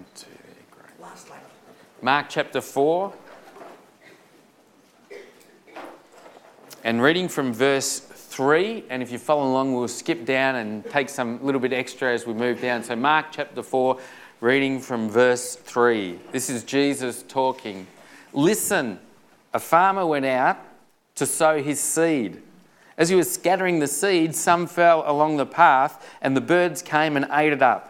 and two there. Great. Mark chapter 4. And reading from verse 3, and if you follow along, we'll skip down and take some little bit extra as we move down. So, Mark chapter 4, reading from verse 3. This is Jesus talking. Listen, a farmer went out to sow his seed. As he was scattering the seed, some fell along the path, and the birds came and ate it up.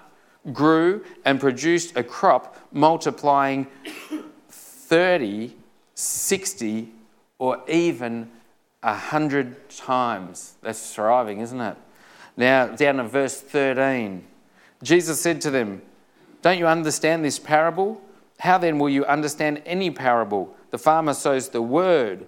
grew, and produced a crop, multiplying 30, 60, or even a hundred times. That's thriving, isn't it? Now, down to verse 13. Jesus said to them, Don't you understand this parable? How then will you understand any parable? The farmer sows the word.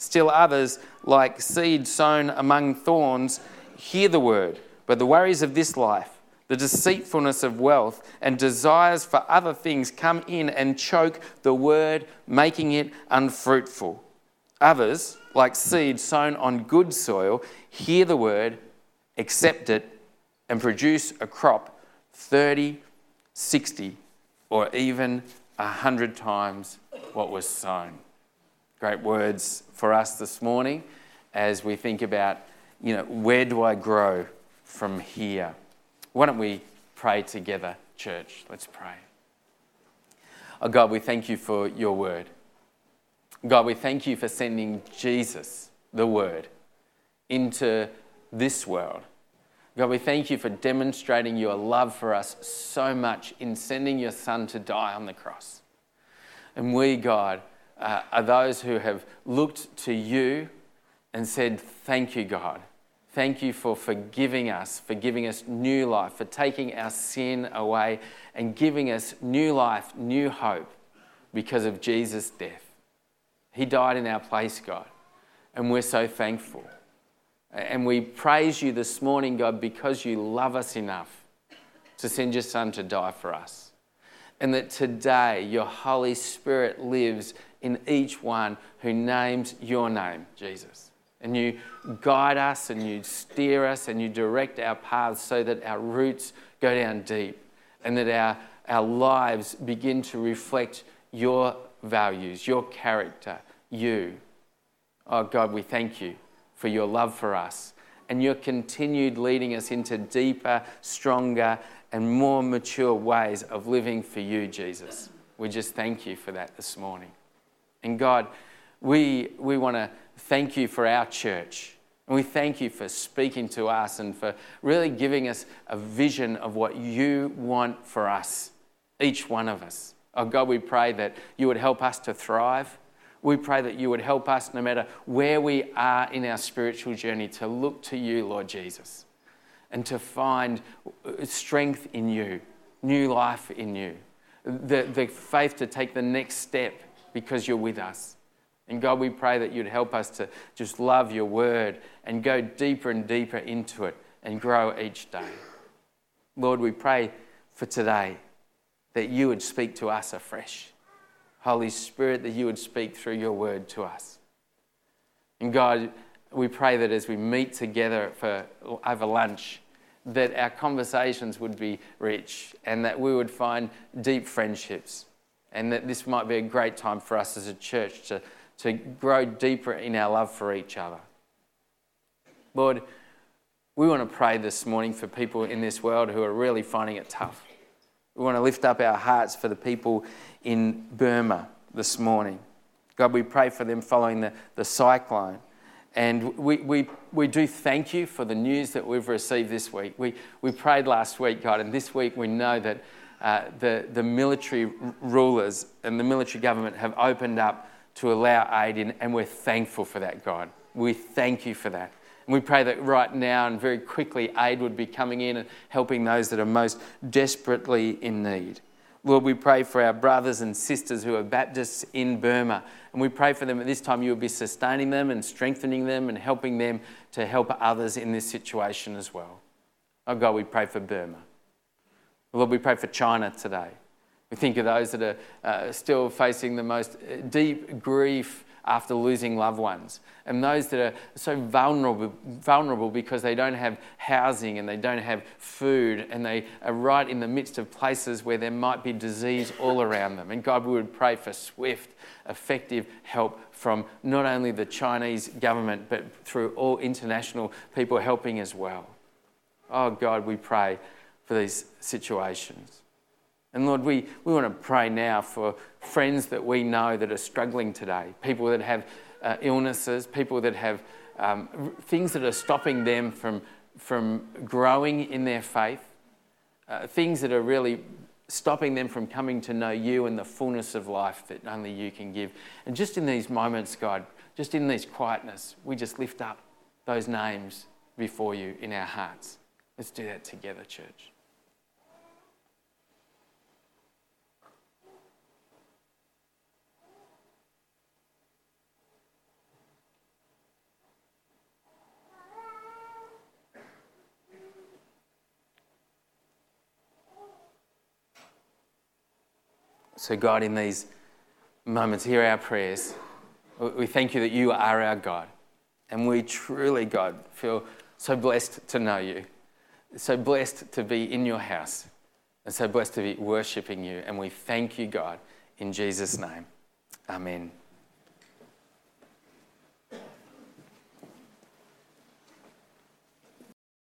Still others, like seed sown among thorns, hear the word, but the worries of this life, the deceitfulness of wealth, and desires for other things come in and choke the word, making it unfruitful. Others, like seed sown on good soil, hear the word, accept it, and produce a crop 30, 60, or even 100 times what was sown. Great words for us this morning as we think about, you know, where do I grow from here? Why don't we pray together, church? Let's pray. Oh God, we thank you for your word. God, we thank you for sending Jesus, the Word, into this world. God, we thank you for demonstrating your love for us so much in sending your Son to die on the cross. And we, God, uh, are those who have looked to you and said, Thank you, God. Thank you for forgiving us, for giving us new life, for taking our sin away and giving us new life, new hope because of Jesus' death. He died in our place, God. And we're so thankful. And we praise you this morning, God, because you love us enough to send your Son to die for us. And that today your Holy Spirit lives in each one who names your name, Jesus. And you guide us and you steer us and you direct our paths so that our roots go down deep and that our, our lives begin to reflect your values, your character, you. Oh God, we thank you for your love for us and your continued leading us into deeper, stronger, and more mature ways of living for you, Jesus. We just thank you for that this morning. And God, we, we want to thank you for our church. And we thank you for speaking to us and for really giving us a vision of what you want for us, each one of us. Oh God, we pray that you would help us to thrive. We pray that you would help us, no matter where we are in our spiritual journey, to look to you, Lord Jesus, and to find uh, strength in you, new life in you, the, the faith to take the next step because you're with us. And God, we pray that you'd help us to just love your word and go deeper and deeper into it and grow each day. Lord, we pray for today that you would speak to us afresh. Holy Spirit, that you would speak through your word to us. And God, we pray that as we meet together for over lunch, that our conversations would be rich and that we would find deep friendships. And that this might be a great time for us as a church to, to grow deeper in our love for each other. Lord, we want to pray this morning for people in this world who are really finding it tough. We want to lift up our hearts for the people in Burma this morning. God, we pray for them following the, the cyclone. And we, we, we do thank you for the news that we've received this week. We, we prayed last week, God, and this week we know that uh, the, the military rulers and the military government have opened up to allow aid in, and we're thankful for that, God. We thank you for that. And we pray that right now and very quickly aid would be coming in and helping those that are most desperately in need. Lord, we pray for our brothers and sisters who are Baptists in Burma. And we pray for them at this time you will be sustaining them and strengthening them and helping them to help others in this situation as well. Oh God, we pray for Burma. Lord, we pray for China today. We think of those that are uh, still facing the most uh, deep grief after losing loved ones, and those that are so vulnerable, vulnerable because they don't have housing and they don't have food, and they are right in the midst of places where there might be disease all around them. And God, we would pray for swift, effective help from not only the Chinese government, but through all international people helping as well. Oh God, we pray for these situations. And Lord, we, we want to pray now for friends that we know that are struggling today, people that have uh, illnesses, people that have um, things that are stopping them from, from growing in their faith, uh, things that are really stopping them from coming to know you and the fullness of life that only you can give. And just in these moments, God, just in this quietness, we just lift up those names before you in our hearts. Let's do that together, church. So, God, in these moments, hear our prayers. We thank you that you are our God. And we truly, God, feel so blessed to know you, so blessed to be in your house, and so blessed to be worshipping you. And we thank you, God, in Jesus' name. Amen.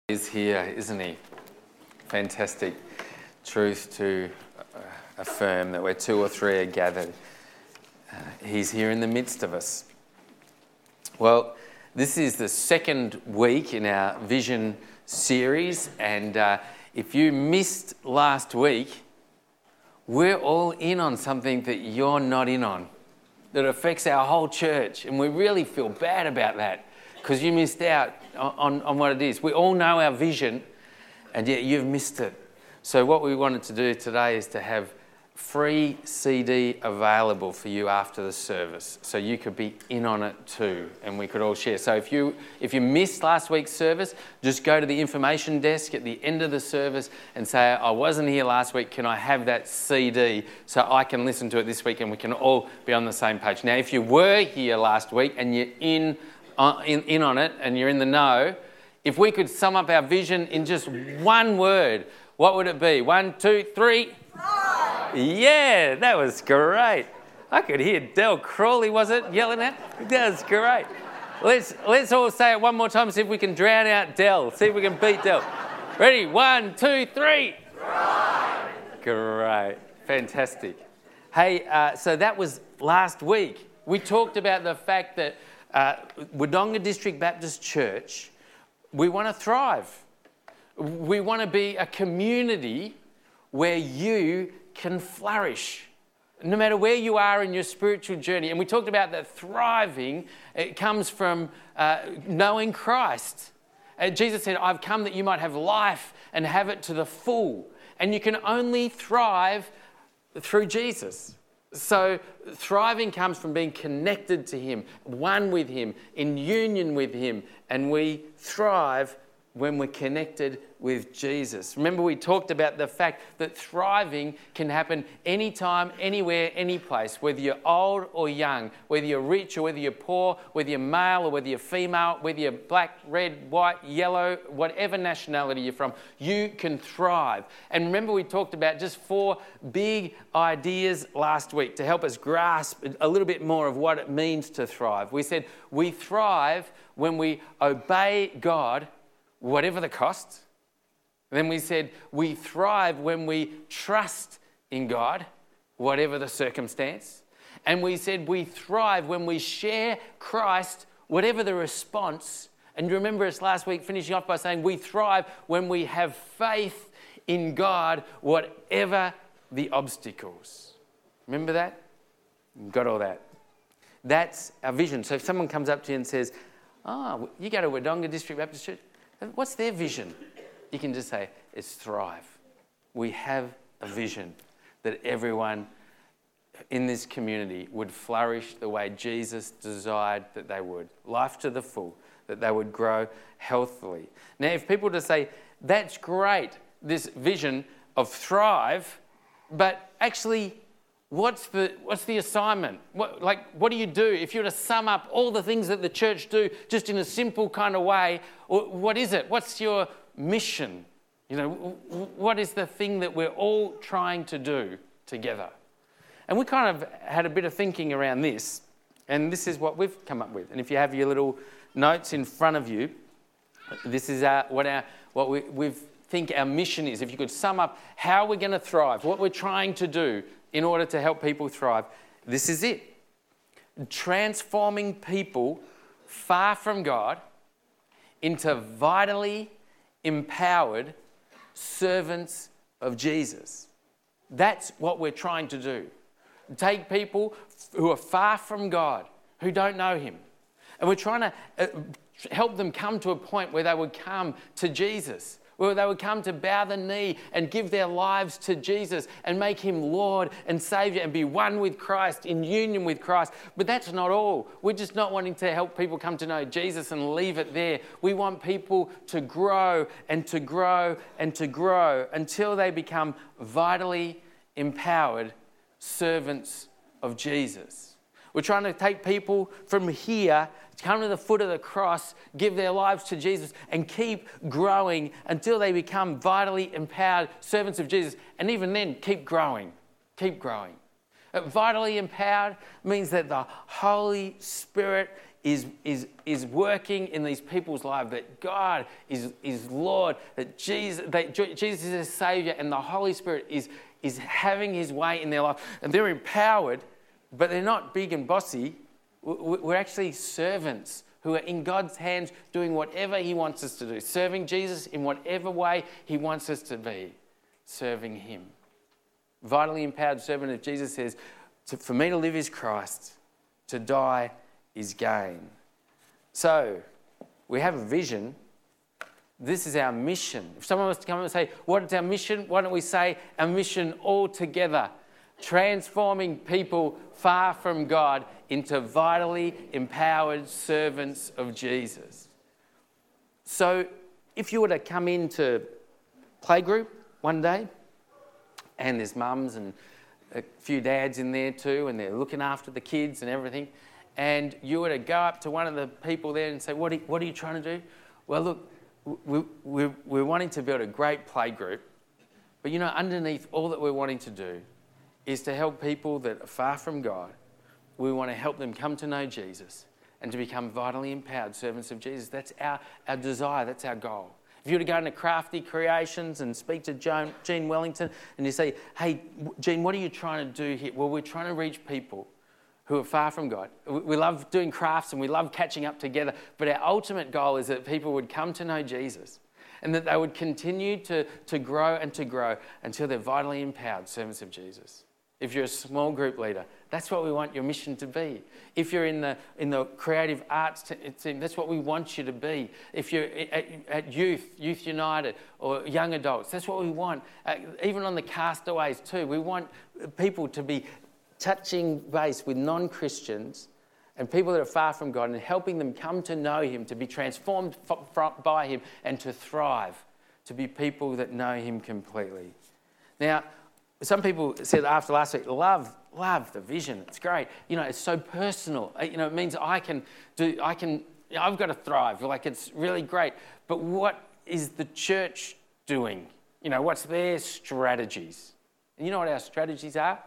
Is here, isn't he? Fantastic truth to affirm that where two or three are gathered, uh, He's here in the midst of us. Well, this is the second week in our vision series, and uh, if you missed last week, we're all in on something that you're not in on that affects our whole church, and we really feel bad about that because you missed out on, on, on what it is. We all know our vision, and yet you've missed it. So, what we wanted to do today is to have free CD available for you after the service, so you could be in on it too, and we could all share. So if you if you missed last week's service, just go to the information desk at the end of the service and say, "I wasn't here last week. Can I have that CD so I can listen to it this week, and we can all be on the same page?" Now, if you were here last week and you're in uh, in, in on it and you're in the know, if we could sum up our vision in just one word, what would it be? One, two, three. Yeah, that was great. I could hear Dell Crawley, was it, yelling at? That was great. Let's, let's all say it one more time, see if we can drown out Dell, see if we can beat Dell. Ready? One, two, three. Great. Fantastic. Hey, uh, so that was last week. We talked about the fact that uh, Wodonga District Baptist Church, we want to thrive. We want to be a community where you can flourish no matter where you are in your spiritual journey. And we talked about that thriving, it comes from uh, knowing Christ. Uh, Jesus said, I've come that you might have life and have it to the full. And you can only thrive through Jesus. So, thriving comes from being connected to Him, one with Him, in union with Him, and we thrive when we're connected with Jesus. Remember, we talked about the fact that thriving can happen anytime, anywhere, any place, whether you're old or young, whether you're rich or whether you're poor, whether you're male or whether you're female, whether you're black, red, white, yellow, whatever nationality you're from, you can thrive. And remember, we talked about just four big ideas last week to help us grasp a little bit more of what it means to thrive. We said we thrive when we obey God whatever the cost. Then we said we thrive when we trust in God, whatever the circumstance. And we said we thrive when we share Christ, whatever the response. And you remember us last week finishing off by saying we thrive when we have faith in God, whatever the obstacles. Remember that? Got all that. That's our vision. So if someone comes up to you and says, Oh, you go to Wodonga District Baptist Church, what's their vision? You can just say, It's thrive. We have a vision that everyone in this community would flourish the way Jesus desired that they would. Life to the full, that they would grow healthily. Now, if people just say, That's great, this vision of thrive, but actually what's the, what's the assignment? What, like, what do you do? If you were to sum up all the things that the church do just in a simple kind of way, what is it? What's your mission? You know, what is the thing that we're all trying to do together? And we kind of had a bit of thinking around this, and this is what we've come up with. And if you have your little notes in front of you, this is our, what, our, what we we think our mission is. If you could sum up how we're going to thrive, what we're trying to do in order to help people thrive. This is it transforming people far from God into vitally empowered servants of Jesus. That's what we're trying to do. Take people who are far from God, who don't know Him, and we're trying to uh, help them come to a point where they would come to Jesus where they would come to bow the knee and give their lives to Jesus and make him Lord and Savior and be one with Christ, in union with Christ. But that's not all. We're just not wanting to help people come to know Jesus and leave it there. We want people to grow and to grow and to grow until they become vitally empowered servants of Jesus. We're trying to take people from here come to the foot of the cross, give their lives to Jesus, and keep growing until they become vitally empowered servants of Jesus. And even then, keep growing. Keep growing. Uh, vitally empowered means that the Holy Spirit is, is, is working in these people's lives, that God is, is Lord, that Jesus, that Jesus is Savior, and the Holy Spirit is, is having His way in their life. And they're empowered, but they're not big and bossy we're actually servants who are in God's hands doing whatever He wants us to do, serving Jesus in whatever way He wants us to be, serving Him. Vitally empowered servant of Jesus says, For me to live is Christ, to die is gain. So, we have a vision. This is our mission. If someone was to come and say, What is our mission? Why don't we say our mission all together? Transforming people far from God into vitally empowered servants of Jesus. So, if you were to come into playgroup one day, and there's mums and a few dads in there too, and they're looking after the kids and everything, and you were to go up to one of the people there and say, What are, what are you trying to do? Well, look, we, we, we're wanting to build a great playgroup, but you know, underneath all that we're wanting to do is to help people that are far from God we want to help them come to know Jesus and to become vitally empowered servants of Jesus. That's our, our desire, that's our goal. If you were to go into Crafty Creations and speak to Joan, Gene Wellington and you say, Hey, Gene, what are you trying to do here? Well, we're trying to reach people who are far from God. We love doing crafts and we love catching up together, but our ultimate goal is that people would come to know Jesus and that they would continue to, to grow and to grow until they're vitally empowered servants of Jesus. If you're a small group leader, that's what we want your mission to be. If you're in the, in the creative arts team, that's what we want you to be. If you're at, at youth, Youth United, or young adults, that's what we want. Uh, even on the castaways, too, we want people to be touching base with non Christians and people that are far from God and helping them come to know Him, to be transformed by Him, and to thrive, to be people that know Him completely. Now, some people said after last week, love, love the vision. It's great. You know, it's so personal. Uh, you know, it means I can do, I can, I've got to thrive. Like it's really great. But what is the church doing? You know, what's their strategies? And you know what our strategies are?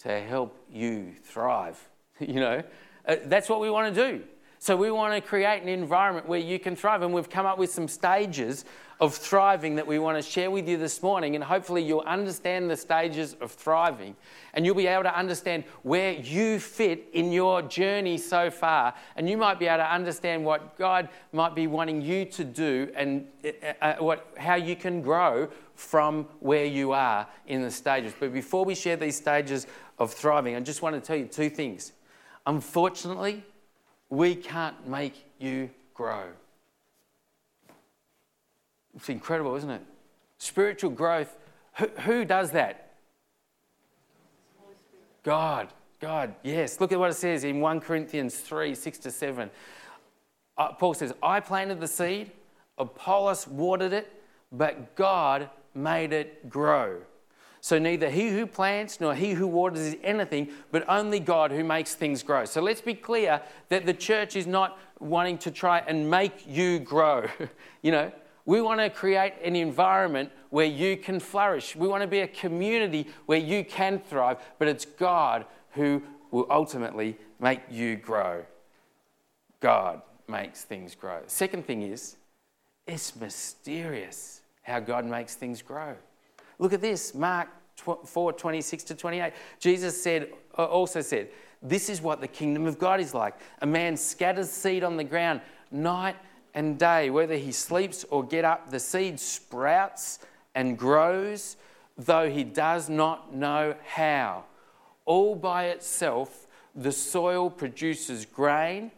To help you thrive. you know, uh, that's what we want to do. So we want to create an environment where you can thrive. And we've come up with some stages of thriving that we want to share with you this morning. And hopefully, you'll understand the stages of thriving and you'll be able to understand where you fit in your journey so far. And you might be able to understand what God might be wanting you to do and uh, uh what, how you can grow from where you are in the stages. But before we share these stages of thriving, I just want to tell you two things. Unfortunately, we can't make you grow. It's incredible, isn't it? Spiritual growth, who, who does that? God. God, yes. Look at what it says in 1 Corinthians 3 6 to 7. Uh, Paul says, I planted the seed, Apollos watered it, but God made it grow. So neither he who plants nor he who waters is anything, but only God who makes things grow. So let's be clear that the church is not wanting to try and make you grow. you know, we want to create an environment where you can flourish. We want to be a community where you can thrive, but it's God who will ultimately make you grow. God makes things grow. Second thing is, it's mysterious how God makes things grow. Look at this, Mark 4 26 to 28. Jesus said, uh, also said, This is what the kingdom of God is like. A man scatters seed on the ground night and day, whether he sleeps or get up, the seed sprouts and grows, though he does not know how. All by itself, the soil produces grain,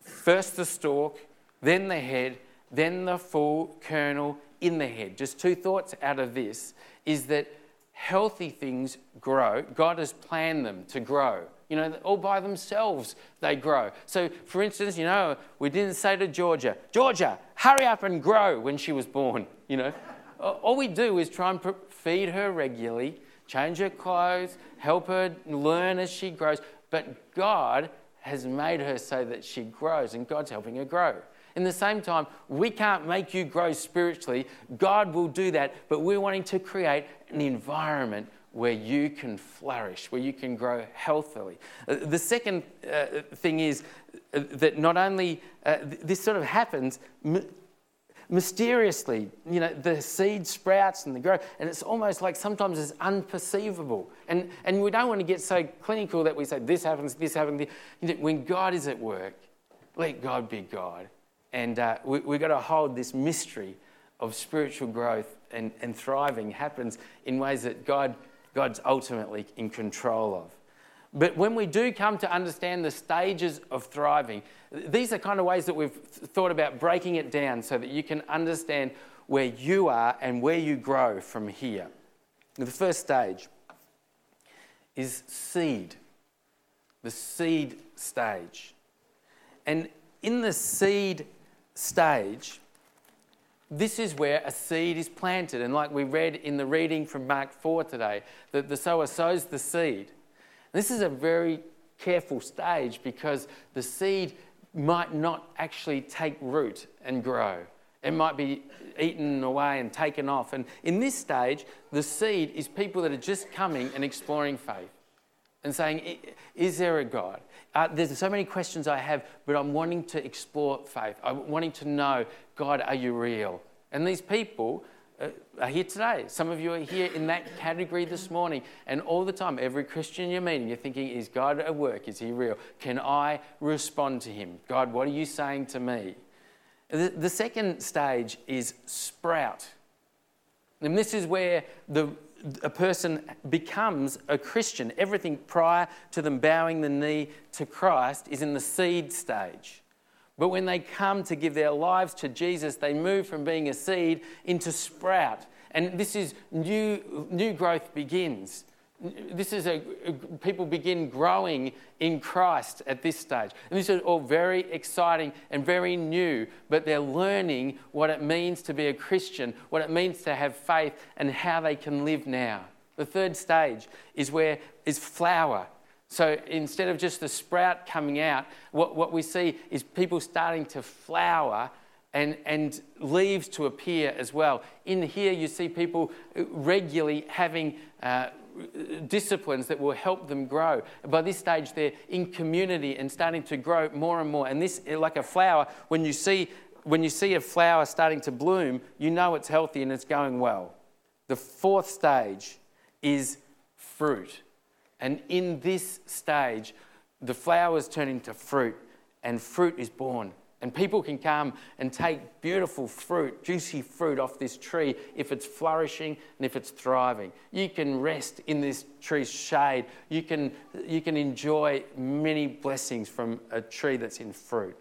first the stalk, then the head, then the full kernel in the head. Just two thoughts out of this is that healthy things grow. God has planned them to grow. You know, all by themselves they grow. So, for instance, you know, we didn't say to Georgia, Georgia, hurry up and grow when she was born. You know, all we do is try and feed her regularly, change her clothes, help her learn as she grows. But God has made her so that she grows, and God's helping her grow. In the same time, we can't make you grow spiritually. God will do that, but we're wanting to create an environment where you can flourish, where you can grow healthily. Uh, the second uh, thing is uh, that not only uh, this sort of happens mysteriously, you know, the seed sprouts and the grow, and it's almost like sometimes it's unperceivable. And, and we don't want to get so clinical that we say this happens, this happens. You know, when God is at work, let God be God. And uh, we, we've got to hold this mystery of spiritual growth and, and thriving happens in ways that God, God's ultimately in control of. But when we do come to understand the stages of thriving, these are kind of ways that we've thought about breaking it down so that you can understand where you are and where you grow from here. The first stage is seed, the seed stage. And in the seed stage, this is where a seed is planted. And like we read in the reading from Mark 4 today, that the sower sows the seed. This is a very careful stage because the seed might not actually take root and grow. It might be eaten away and taken off. And in this stage, the seed is people that are just coming and exploring faith and saying, Is there a God? Uh, there's so many questions I have, but I'm wanting to explore faith. I'm wanting to know, God, are you real? And these people uh, are here today. Some of you are here in that category this morning. And all the time, every Christian you're meeting, you're thinking, is God at work? Is he real? Can I respond to him? God, what are you saying to me? The, the second stage is sprout. And this is where the, a person becomes a Christian. Everything prior to them bowing the knee to Christ is in the seed stage. But when they come to give their lives to Jesus, they move from being a seed into sprout. And this is new, new growth begins. This is a, people begin growing in Christ at this stage. And this is all very exciting and very new, but they're learning what it means to be a Christian, what it means to have faith, and how they can live now. The third stage is where is flower. So instead of just the sprout coming out, what, what we see is people starting to flower and, and leaves to appear as well. In here, you see people regularly having uh, disciplines that will help them grow. By this stage, they're in community and starting to grow more and more. And this, like a flower, when you see when you see a flower starting to bloom, you know it's healthy and it's going well. The fourth stage is fruit. And in this stage, the flowers turn into fruit and fruit is born. And people can come and take beautiful fruit, juicy fruit off this tree if it's flourishing and if it's thriving. You can rest in this tree's shade. You can, you can enjoy many blessings from a tree that's in fruit.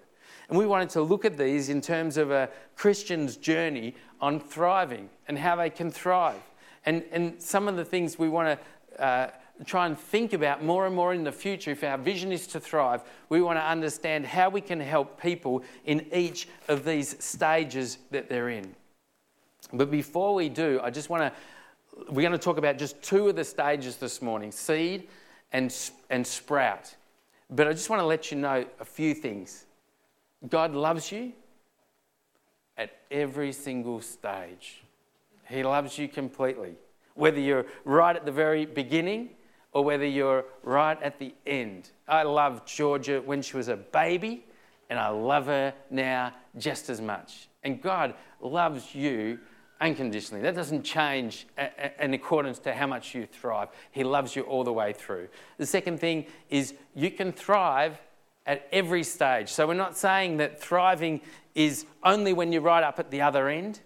And we wanted to look at these in terms of a Christian's journey on thriving and how they can thrive. And, and some of the things we want to uh, try and think about more and more in the future, if our vision is to thrive, we want to understand how we can help people in each of these stages that they're in. But before we do, I just want to, we're going to talk about just two of the stages this morning seed and, and sprout. But I just want to let you know a few things. God loves you at every single stage. He loves you completely. Whether you're right at the very beginning or whether you're right at the end. I loved Georgia when she was a baby, and I love her now just as much. And God loves you unconditionally. That doesn't change in accordance to how much you thrive. He loves you all the way through. The second thing is you can thrive at every stage. So we're not saying that thriving is only when you're right up at the other end.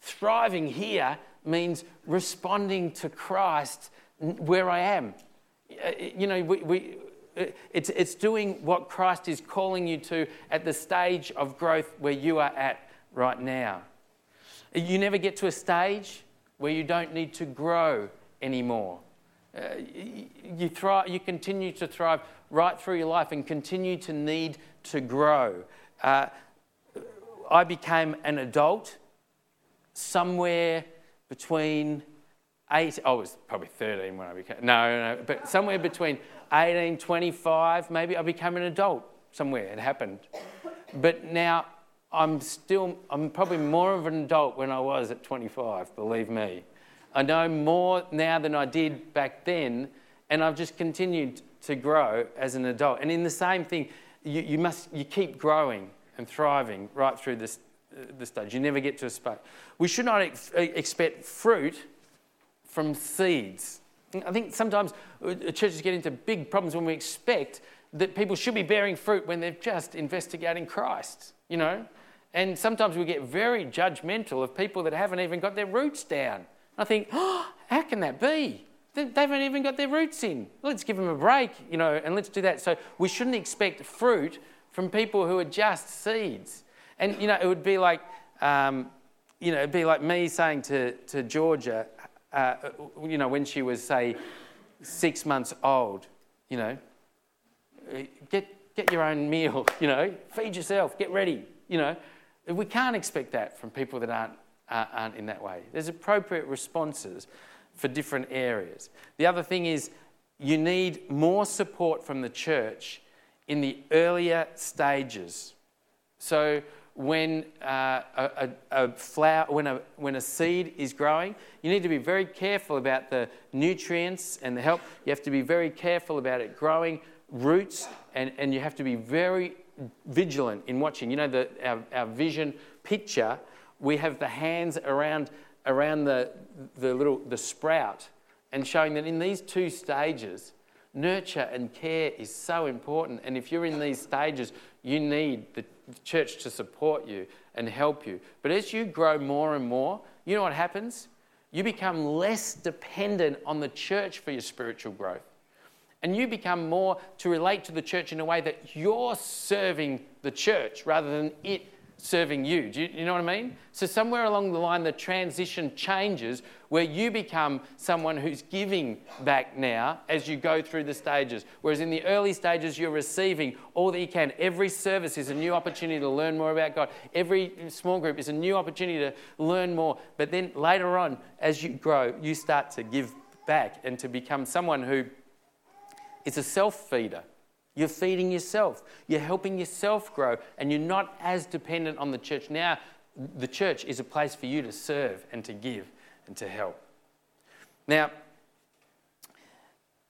Thriving here means responding to Christ where I am. Uh, you know, we, we, uh, it's, it's doing what Christ is calling you to at the stage of growth where you are at right now. You never get to a stage where you don't need to grow anymore. Uh, you, thrive, you continue to thrive right through your life and continue to need to grow. Uh, I became an adult somewhere between I was probably 13 when I became, no, no, but somewhere between 18, 25, maybe I became an adult somewhere. It happened. But now I'm still, I'm probably more of an adult when I was at 25, believe me. I know more now than I did back then, and I've just continued to grow as an adult. And in the same thing, you, you must, you keep growing and thriving right through this, uh, stage. You never get to a spot. We should not ex- expect fruit from seeds. I think sometimes uh, churches get into big problems when we expect that people should be bearing fruit when they're just investigating Christ, you know? And sometimes we get very judgmental of people that haven't even got their roots down. I think, oh, how can that be? They haven't even got their roots in. Let's give them a break, you know, and let's do that. So we shouldn't expect fruit from people who are just seeds. And, you know, it would be like, um, you know, it'd be like me saying to, to Georgia, uh, you know, when she was, say, six months old, you know, get, get your own meal, you know, feed yourself, get ready, you know. We can't expect that from people that aren't, uh, aren't in that way. There's appropriate responses for different areas. The other thing is you need more support from the church in the earlier stages. So when uh, a, a, flower, when a, when a seed is growing, you need to be very careful about the nutrients and the help. You have to be very careful about it growing roots, and, and you have to be very vigilant in watching. You know, the, our, our vision picture, we have the hands around, around the, the little the sprout and showing that in these two stages, nurture and care is so important. And if you're in these stages, you need the church to support you and help you. But as you grow more and more, you know what happens? You become less dependent on the church for your spiritual growth. And you become more to relate to the church in a way that you're serving the church rather than it serving you. Do you, you, know what I mean? So, somewhere along the line, the transition changes where you become someone who's giving back now as you go through the stages. Whereas in the early stages, you're receiving all that you can. Every service is a new opportunity to learn more about God, every small group is a new opportunity to learn more. But then later on, as you grow, you start to give back and to become someone who is a self feeder. You're feeding yourself. You're helping yourself grow, and you're not as dependent on the church. Now, the church is a place for you to serve and to give and to help. Now,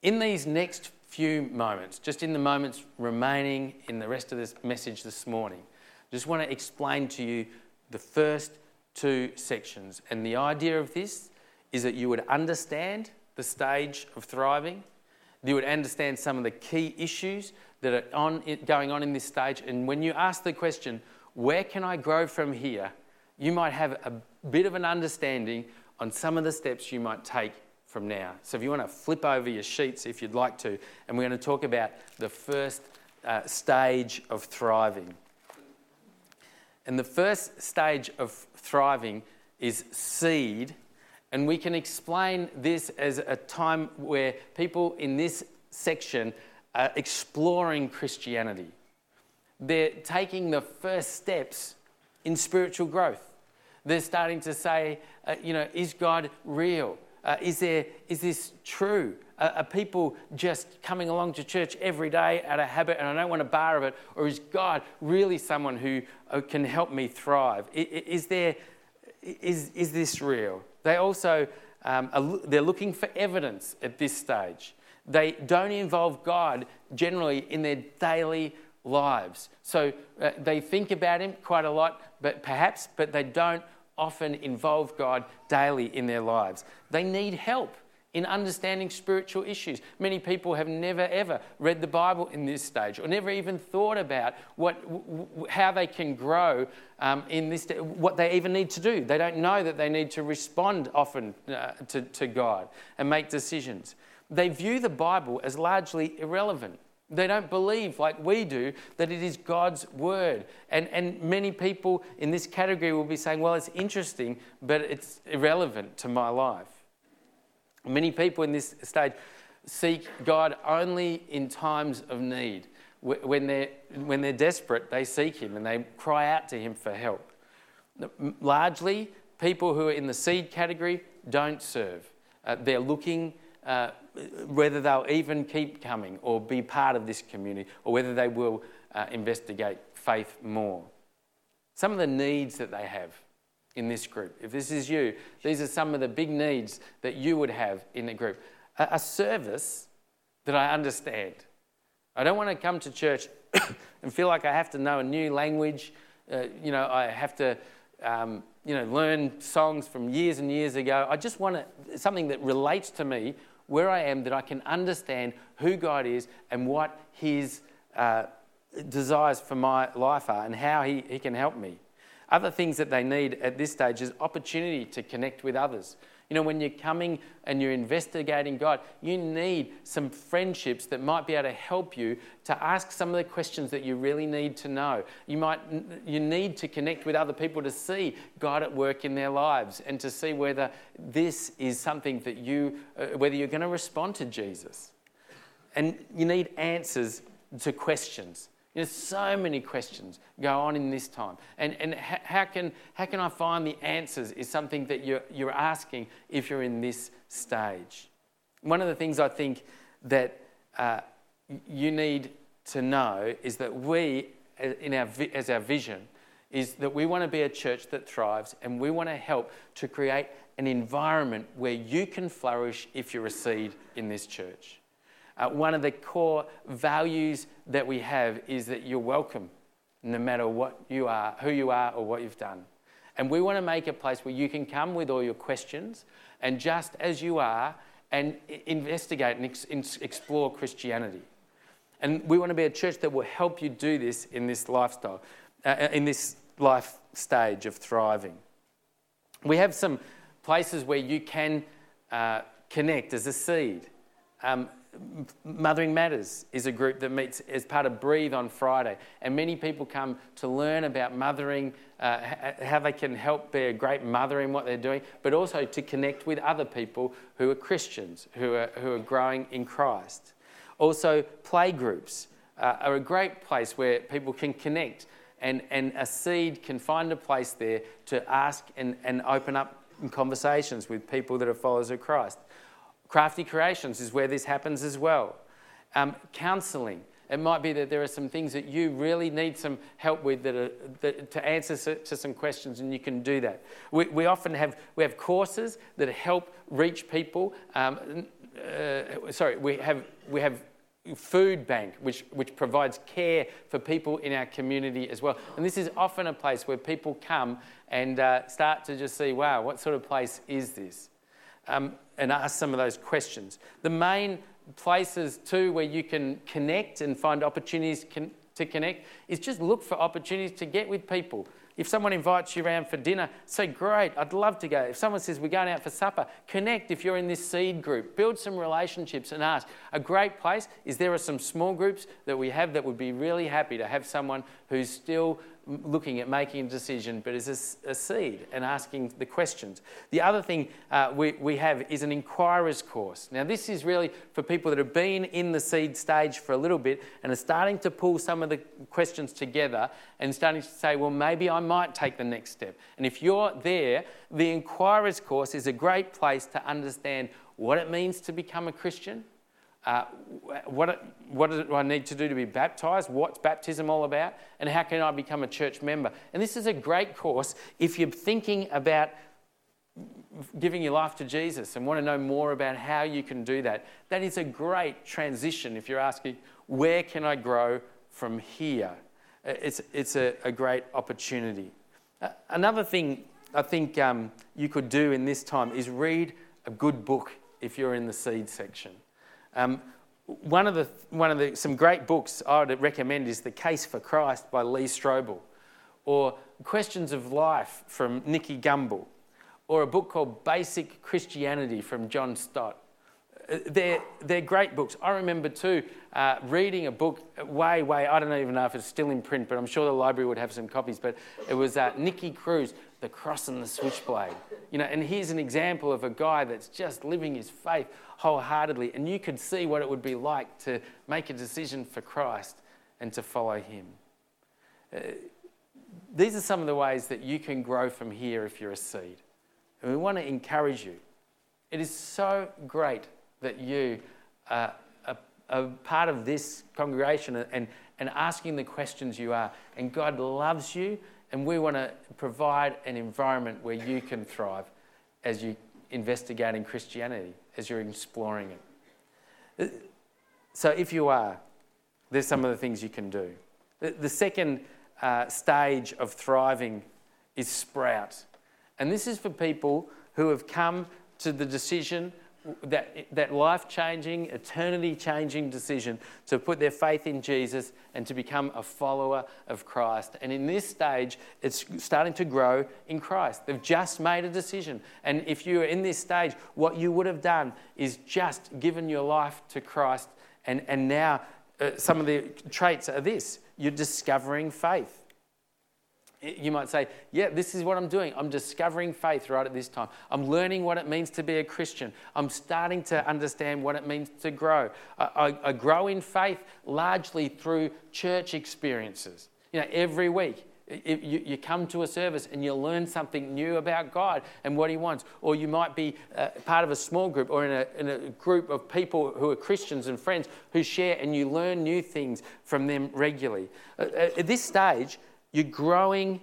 in these next few moments, just in the moments remaining in the rest of this message this morning, I just want to explain to you the first two sections. And the idea of this is that you would understand the stage of thriving, you would understand some of the key issues that are on, going on in this stage. And when you ask the question, where can I grow from here? You might have a bit of an understanding on some of the steps you might take from now. So if you want to flip over your sheets if you'd like to, and we're going to talk about the first uh, stage of thriving. And the first stage of thriving is seed. And we can explain this as a time where people in this section are exploring Christianity. They're taking the first steps in spiritual growth. They're starting to say, uh, you know, is God real? Uh, is, there, is this true? Uh, are people just coming along to church every day out of habit and I don't want a bar of it? Or is God really someone who uh, can help me thrive? Is, there, is, is this real? They also, um, are, they're looking for evidence at this stage. They don't involve God generally in their daily lives. So uh, they think about Him quite a lot, but perhaps, but they don't often involve God daily in their lives. They need help in understanding spiritual issues. Many people have never ever read the Bible in this stage or never even thought about what, how they can grow um, in this, what they even need to do. They don't know that they need to respond often uh, to, to God and make decisions. They view the Bible as largely irrelevant. They don't believe, like we do, that it is God's word. And, and many people in this category will be saying, well, it's interesting, but it's irrelevant to my life. Many people in this stage seek God only in times of need. When they're, when they're desperate, they seek Him and they cry out to Him for help. Largely, people who are in the seed category don't serve. Uh, they're looking uh, whether they'll even keep coming or be part of this community or whether they will uh, investigate faith more. Some of the needs that they have in this group, if this is you, these are some of the big needs that you would have in the group. A, a service that I understand. I don't want to come to church and feel like I have to know a new language. Uh, you know, I have to. Um, you know, learn songs from years and years ago. I just want to, something that relates to me where I am that I can understand who God is and what His uh, desires for my life are and how he, he can help me. Other things that they need at this stage is opportunity to connect with others. You know, when you're coming and you're investigating God, you need some friendships that might be able to help you to ask some of the questions that you really need to know. You might you need to connect with other people to see God at work in their lives and to see whether this is something that you uh, whether you're going to respond to Jesus. And you need answers to questions. You know, so many questions go on in this time. And, and how, can, how can I find the answers is something that you're, you're asking if you're in this stage. One of the things I think that uh, you need to know is that we, in our, as our vision, is that we want to be a church that thrives and we want to help to create an environment where you can flourish if you're a seed in this church. Uh, one of the core values that we have is that you're welcome no matter what you are, who you are, or what you've done. And we want to make a place where you can come with all your questions and just as you are and investigate and ex- explore Christianity. And we want to be a church that will help you do this in this lifestyle, uh, uh in this life stage of thriving. We have some places where you can uh, connect as a seed. Um, Mothering Matters is a group that meets as part of Breathe on Friday, and many people come to learn about mothering, uh, how they can help be a great mother in what they're doing, but also to connect with other people who are Christians, who are, who are growing in Christ. Also, play groups uh, are a great place where people can connect, and, and a seed can find a place there to ask and, and open up conversations with people that are followers of Christ. Crafty Creations is where this happens as well. Um, counseling. It might be that there are some things that you really need some help with that are, that, to answer to some questions, and you can do that. We, we often have, we have courses that help reach people. Um, uh, sorry, we have, we have food bank, which, which provides care for people in our community as well. And this is often a place where people come and uh, start to just see, wow, what sort of place is this? Um, and ask some of those questions. The main places too where you can connect and find opportunities con- to connect is just look for opportunities to get with people. If someone invites you around for dinner, say, Great, I'd love to go. If someone says, We're going out for supper, connect if you're in this seed group. Build some relationships and ask. A great place is there are some small groups that we have that would be really happy to have someone who's still looking at making a decision, but as a, a seed and asking the questions. The other thing uh, we, we have is an inquirer's course. Now, this is really for people that have been in the seed stage for a little bit and are starting to pull some of the questions together and starting to say, well, maybe I might take the next step. And if you're there, the inquirer's course is a great place to understand what it means to become a Christian uh, what, what do I need to do to be baptized? What's baptism all about? And how can I become a church member? And this is a great course if you're thinking about giving your life to Jesus and want to know more about how you can do that. That is a great transition if you're asking, where can I grow from here? It's, it's a, a great opportunity. Another thing I think um, you could do in this time is read a good book if you're in the seed section. Um, one of the, one of the, some great books I would recommend is The Case for Christ by Lee Strobel, or Questions of Life from Nicky Gumbel, or a book called Basic Christianity from John Stott. Uh, they're, they're great books. I remember too uh, reading a book way, way, I don't even know if it's still in print, but I'm sure the library would have some copies. But it was uh, Nicky Cruz, The Cross and the Switchblade. You know, and here's an example of a guy that's just living his faith wholeheartedly. And you could see what it would be like to make a decision for Christ and to follow him. Uh, these are some of the ways that you can grow from here if you're a seed. And we want to encourage you. It is so great that you are a, part of this congregation and, and asking the questions you are. And God loves you, and we want to provide an environment where you can thrive as you investigate in Christianity as you're exploring it. So, if you are, there's some of the things you can do. The, second uh, stage of thriving is sprout. And this is for people who have come to the decision that, that life changing, eternity changing decision to put their faith in Jesus and to become a follower of Christ. And in this stage, it's starting to grow in Christ. They've just made a decision. And if you're in this stage, what you would have done is just given your life to Christ. And, and now, uh, some of the traits are this you're discovering faith. You might say, Yeah, this is what I'm doing. I'm discovering faith right at this time. I'm learning what it means to be a Christian. I'm starting to understand what it means to grow. I, I, I grow in faith largely through church experiences. You know, every week. You, you, come to a service and you learn something new about God and what He wants. Or you might be uh, part of a small group or in a, in a group of people who are Christians and friends who share and you learn new things from them regularly. Uh, at this stage, you're growing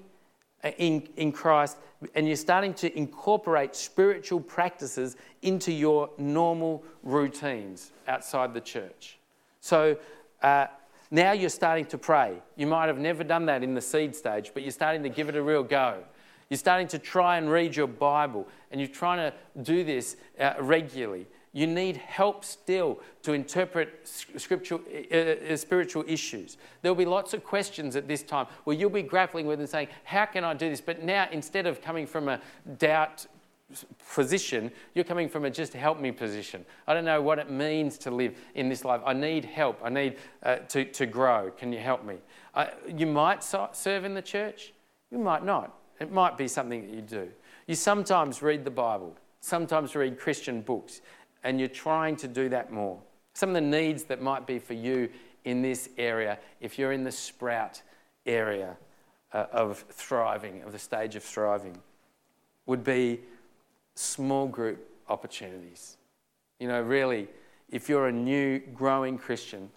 uh, in, in Christ and you're starting to incorporate spiritual practices into your normal routines outside the church. So uh, now you're starting to pray. You might have never done that in the seed stage, but you're starting to give it a real go. You're starting to try and read your Bible, and you're trying to do this uh, regularly. You need help still to interpret scriptural, uh, spiritual issues. There'll be lots of questions at this time where you'll be grappling with and saying, How can I do this? But now, instead of coming from a doubt position, you're coming from a just help me position. I don't know what it means to live in this life. I need help. I need uh, to, to grow. Can you help me? Uh, you might so- serve in the church, you might not. It might be something that you do. You sometimes read the Bible, sometimes read Christian books and you're trying to do that more. Some of the needs that might be for you in this area, if you're in the sprout area uh, of thriving, of the stage of thriving, would be small group opportunities. You know, really, if you're a new growing Christian,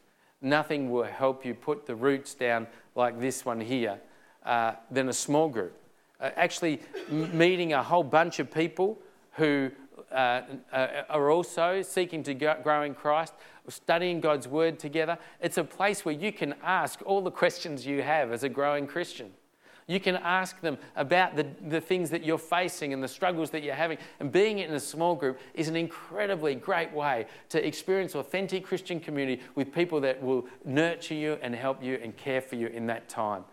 nothing will help you put the roots down like this one here uh, than a small group. Uh, actually, m- meeting a whole bunch of people who uh, uh, are also seeking to grow in Christ, studying God's Word together. It's a place where you can ask all the questions you have as a growing Christian. You can ask them about the, the things that you're facing and the struggles that you're having. And being in a small group is an incredibly great way to experience authentic Christian community with people that will nurture you and help you and care for you in that time.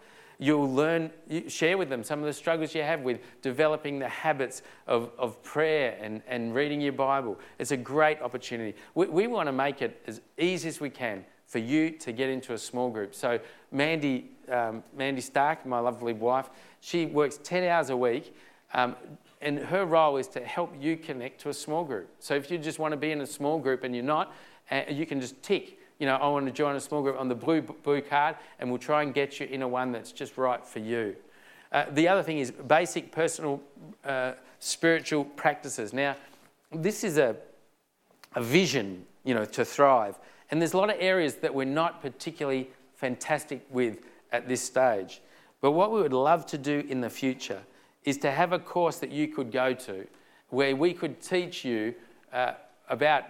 You'll learn, share with them some of the struggles you have with developing the habits of, of prayer and, and reading your Bible. It's a great opportunity. We, we want to make it as easy as we can for you to get into a small group. So, Mandy, um, Mandy Stark, my lovely wife, she works 10 hours a week. Um, and her role is to help you connect to a small group. So if you just want to be in a small group and you're not, uh, you can just tick you know, I want to join a small group on the blue, blue card, and we'll try and get you in a one that's just right for you. Uh, the other thing is basic personal uh, spiritual practices. Now, this is a, a vision, you know, to thrive. And there's a lot of areas that we're not particularly fantastic with at this stage. But what we would love to do in the future is to have a course that you could go to where we could teach you uh, about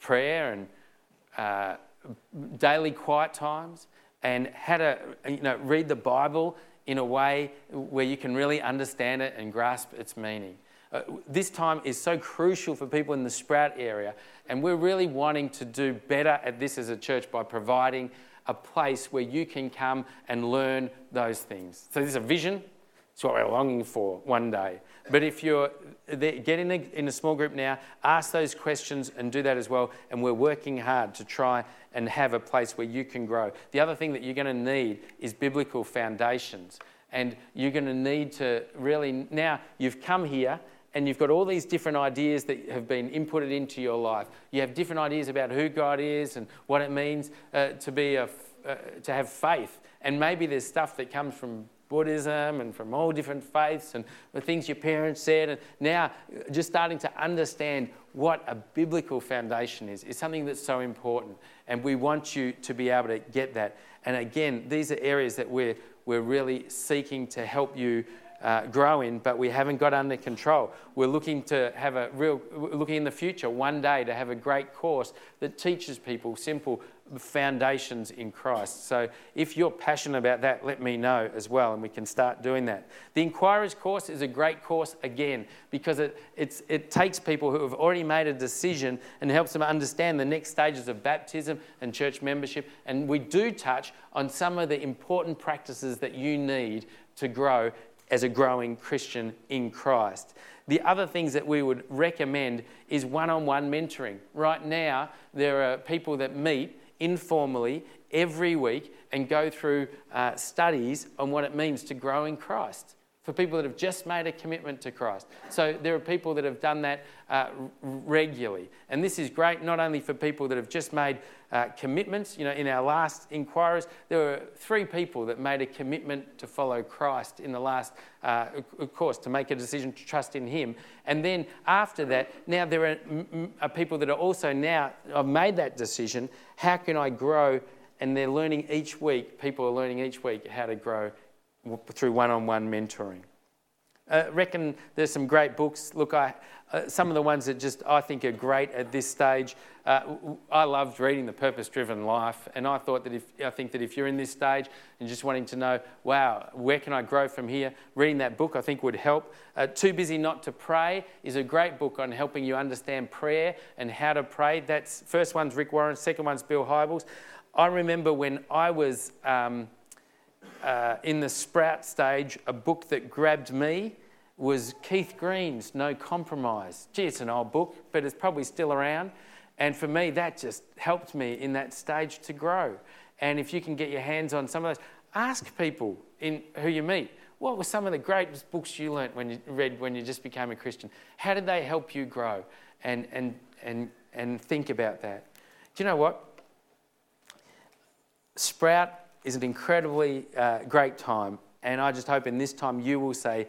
prayer and uh, daily quiet times and how to you know, read the Bible in a way where you can really understand it and grasp its meaning. Uh, this time is so crucial for people in the Sprout area, and we're really wanting to do better at this as a church by providing a place where you can come and learn those things. So, there's a vision, it's what we're longing for one day. But if you're get in a, in a small group now, ask those questions and do that as well. And we're working hard to try and have a place where you can grow. The other thing that you're going to need is biblical foundations. And you're going to need to really, now you've come here and you've got all these different ideas that have been inputted into your life. You have different ideas about who God is and what it means uh, to be a, uh, to have faith. And maybe there's stuff that comes from Buddhism and from all different faiths and the things your parents said. And now, just starting to understand what a biblical foundation is, is something that's so important. And we want you to be able to get that. And again, these are areas that we're, we're really seeking to help you uh, grow in, but we haven't got under control. We're looking to have a real, looking in the future, one day, to have a great course that teaches people simple foundations in Christ. So if you're passionate about that, let me know as well, and we can start doing that. The Inquirer's course is a great course again because it, it takes people who have already made a decision and helps them understand the next stages of baptism and church membership. And we do touch on some of the important practices that you need to grow as a growing Christian in Christ. The other things that we would recommend is one on one mentoring. Right now, there are people that meet informally every week and go through uh, studies on what it means to grow in Christ for people that have just made a commitment to Christ. So there are people that have done that uh, regularly. And this is great not only for people that have just made uh, commitments. You know, in our last inquiries, there were three people that made a commitment to follow Christ in the last uh, course, to make a decision to trust in Him. And then after that, now there are, are people that are also now, I've made that decision. How can I grow? And they're learning each week, people are learning each week how to grow through one on one mentoring. I uh, reckon there's some great books. Look, I, uh, some of the ones that just I think are great at this stage. Uh, I loved reading The Purpose Driven Life, and I thought that if I think that if you're in this stage and just wanting to know, wow, where can I grow from here? Reading that book I think would help. Uh, Too Busy Not to Pray is a great book on helping you understand prayer and how to pray. That's first one's Rick Warren, second one's Bill Hybels. I remember when I was. Um, uh, in the sprout stage, a book that grabbed me was Keith Green's No Compromise. Gee, it's an old book, but it's probably still around. And for me, that just helped me in that stage to grow. And if you can get your hands on some of those, ask people in who you meet. What were some of the greatest books you learnt when you read when you just became a Christian? How did they help you grow? And, and, and, and think about that. Do you know what? Sprout is an incredibly uh, great time. And I just hope in this time you will say,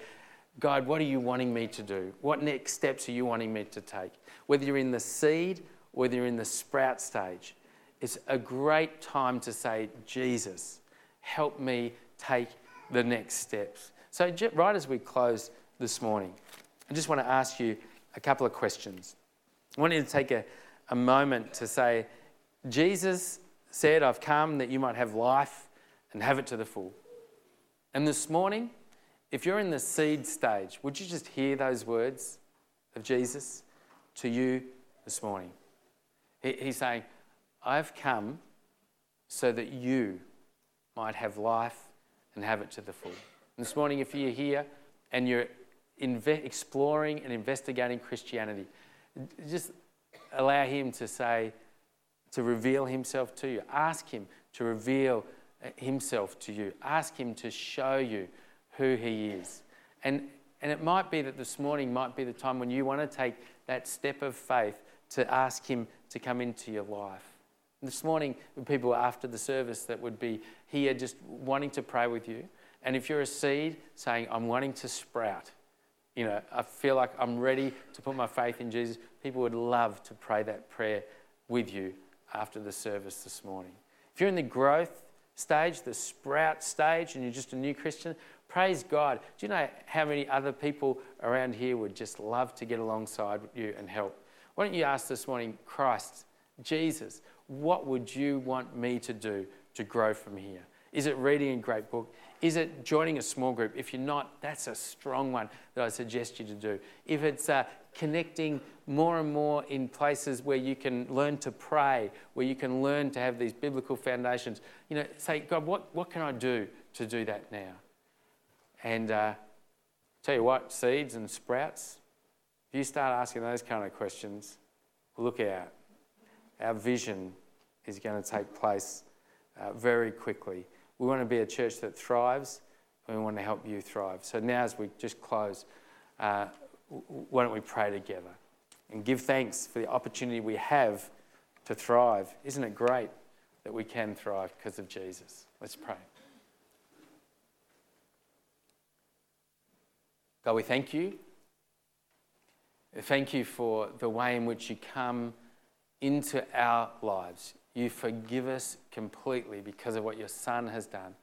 God, what are you wanting me to do? What next steps are you wanting me to take? Whether you're in the seed, whether you're in the sprout stage, it's a great time to say, Jesus, help me take the next steps. So, right as we close this morning, I just want to ask you a couple of questions. I want you to take a, a moment to say, Jesus said, I've come that you might have life and have it to the full. And this morning, if you're in the seed stage, would you just hear those words of Jesus to you this morning? He, he's saying, I've come so that you might have life and have it to the full. And this morning, if you're here and you're inve- exploring and investigating Christianity, just allow Him to say, to reveal Himself to you. Ask Him to reveal Himself to you. Ask Him to show you who He is. And, and it might be that this morning might be the time when you want to take that step of faith to ask Him to come into your life. This morning, people after the service that would be here just wanting to pray with you. And if you're a seed saying, I'm wanting to sprout, you know, I feel like I'm ready to put my faith in Jesus, people would love to pray that prayer with you after the service this morning. If you're in the growth stage, the sprout stage, and you're just a new Christian, praise God. Do you know how many other people around here would just love to get alongside you and help? Why don't you ask this morning, Christ, Jesus, what would you want me to do to grow from here? Is it reading a great book? Is it joining a small group? If you're not, that's a strong one that I suggest you to do. If it's uh, connecting more and more in places where you can learn to pray, where you can learn to have these biblical foundations, you know, say, God, what, what can I do to do that now? And uh, tell you what, seeds and sprouts, if you start asking those kind of questions, look out. Our vision is going to take place uh, very quickly. We want to be a church that thrives, and we want to help you thrive. So now, as we just close, uh, why don't we pray together and give thanks for the opportunity we have to thrive? Isn't it great that we can thrive because of Jesus? Let's pray. God, we thank you. Thank you for the way in which you come into our lives. You forgive us completely because of what your Son has done.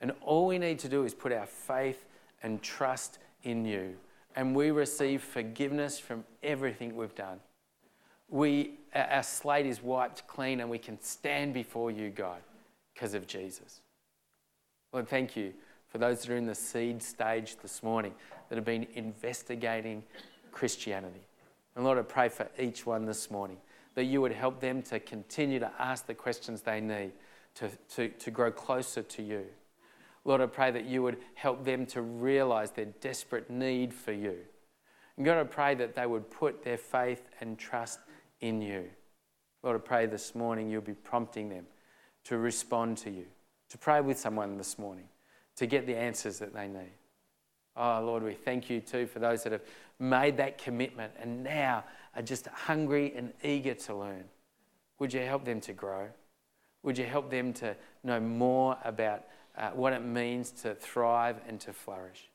And all we need to do is put our faith and trust in you. And we receive forgiveness from everything we've done. We, our slate is wiped clean and we can stand before you, God, because of Jesus. Lord, thank you for those that are in the seed stage this morning that have been investigating Christianity. And Lord, I pray for each one this morning that you would help them to continue to ask the questions they need to, to, to grow closer to you. Lord, I pray that you would help them to realize their desperate need for you. And God, I pray that they would put their faith and trust in you. Lord, I pray this morning you'll be prompting them to respond to you, to pray with someone this morning, to get the answers that they need. Oh, Lord, we thank you too for those that have made that commitment and now are just hungry and eager to learn. Would you help them to grow? Would you help them to know more about uh, what it means to thrive and to flourish?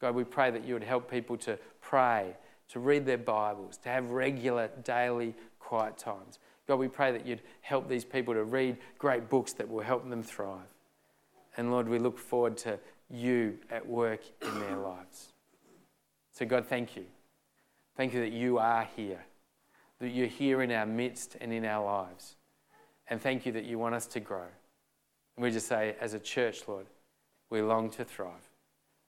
God, we pray that you would help people to pray, to read their Bibles, to have regular daily quiet times. God, we pray that you'd help these people to read great books that will help them thrive. And Lord, we look forward to you at work in their lives. So, God, thank you. Thank you that you are here, that you're here in our midst and in our lives. And thank you that you want us to grow. And we just say, as a church, Lord, we long to thrive.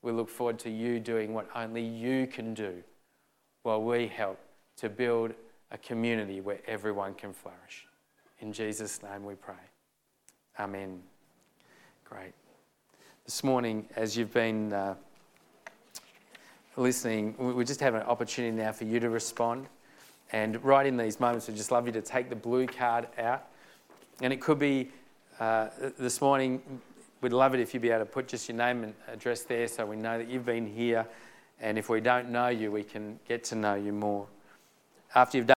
We look forward to you doing what only you can do while we help to build a community where everyone can flourish. In Jesus' name we pray. Amen. Great. This morning, as you've been. Uh, listening, we just have an opportunity now for you to respond. And right in these moments, we'd just love you to take the blue card out. And it could be uh, this morning, we'd love it if you'd be able to put just your name and address there so we know that you've been here. And if we don't know you, we can get to know you more. After you've done